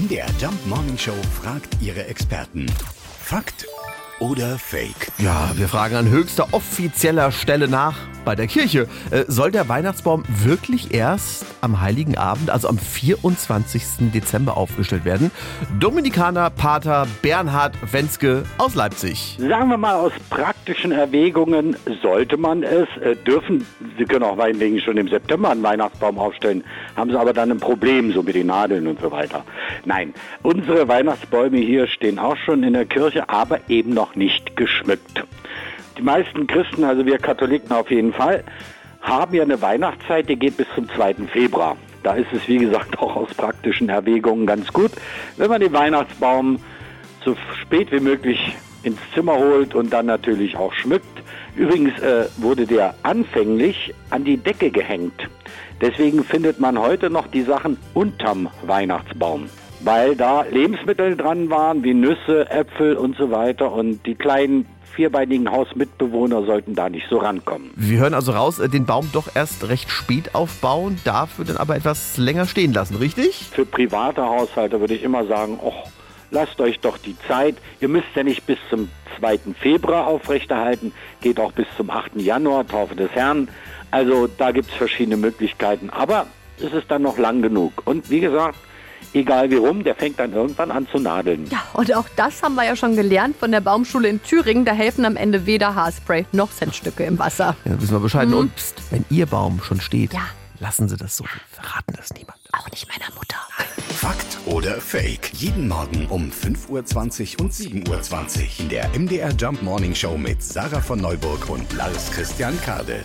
MDR Jump Morning Show fragt ihre Experten. Fakt oder Fake? Ja, wir fragen an höchster offizieller Stelle nach bei der Kirche. Äh, soll der Weihnachtsbaum wirklich erst am Heiligen Abend, also am 24. Dezember, aufgestellt werden? Dominikaner Pater Bernhard Wenske aus Leipzig. Sagen wir mal, aus praktischen Erwägungen sollte man es, äh, dürfen, Sie können auch meinetwegen schon im September einen Weihnachtsbaum aufstellen, haben Sie aber dann ein Problem, so mit den Nadeln und so weiter. Nein, unsere Weihnachtsbäume hier stehen auch schon in der Kirche, aber eben noch nicht geschmückt. Die meisten Christen, also wir Katholiken auf jeden Fall, haben ja eine Weihnachtszeit, die geht bis zum 2. Februar. Da ist es, wie gesagt, auch aus praktischen Erwägungen ganz gut, wenn man den Weihnachtsbaum so spät wie möglich ins Zimmer holt und dann natürlich auch schmückt. Übrigens äh, wurde der anfänglich an die Decke gehängt. Deswegen findet man heute noch die Sachen unterm Weihnachtsbaum, weil da Lebensmittel dran waren, wie Nüsse, Äpfel und so weiter. Und die kleinen vierbeinigen Hausmitbewohner sollten da nicht so rankommen. Wir hören also raus, äh, den Baum doch erst recht spät aufbauen, dafür dann aber etwas länger stehen lassen, richtig? Für private Haushalte würde ich immer sagen, och, lasst euch doch die Zeit. Ihr müsst ja nicht bis zum 2. Februar aufrechterhalten, geht auch bis zum 8. Januar, Taufe des Herrn. Also da gibt es verschiedene Möglichkeiten, aber es ist dann noch lang genug. Und wie gesagt, egal wie rum, der fängt dann irgendwann an zu nadeln. Ja, und auch das haben wir ja schon gelernt von der Baumschule in Thüringen. Da helfen am Ende weder Haarspray noch Centstücke im Wasser. Ja, wissen wir Bescheid. Und pst, wenn Ihr Baum schon steht, Ja. lassen Sie das so. Verraten das niemand. Auch nicht meiner Mutter. Fakt oder Fake? Jeden Morgen um 5.20 Uhr und 7.20 Uhr in der MDR Jump Morning Show mit Sarah von Neuburg und Lars Christian Kade.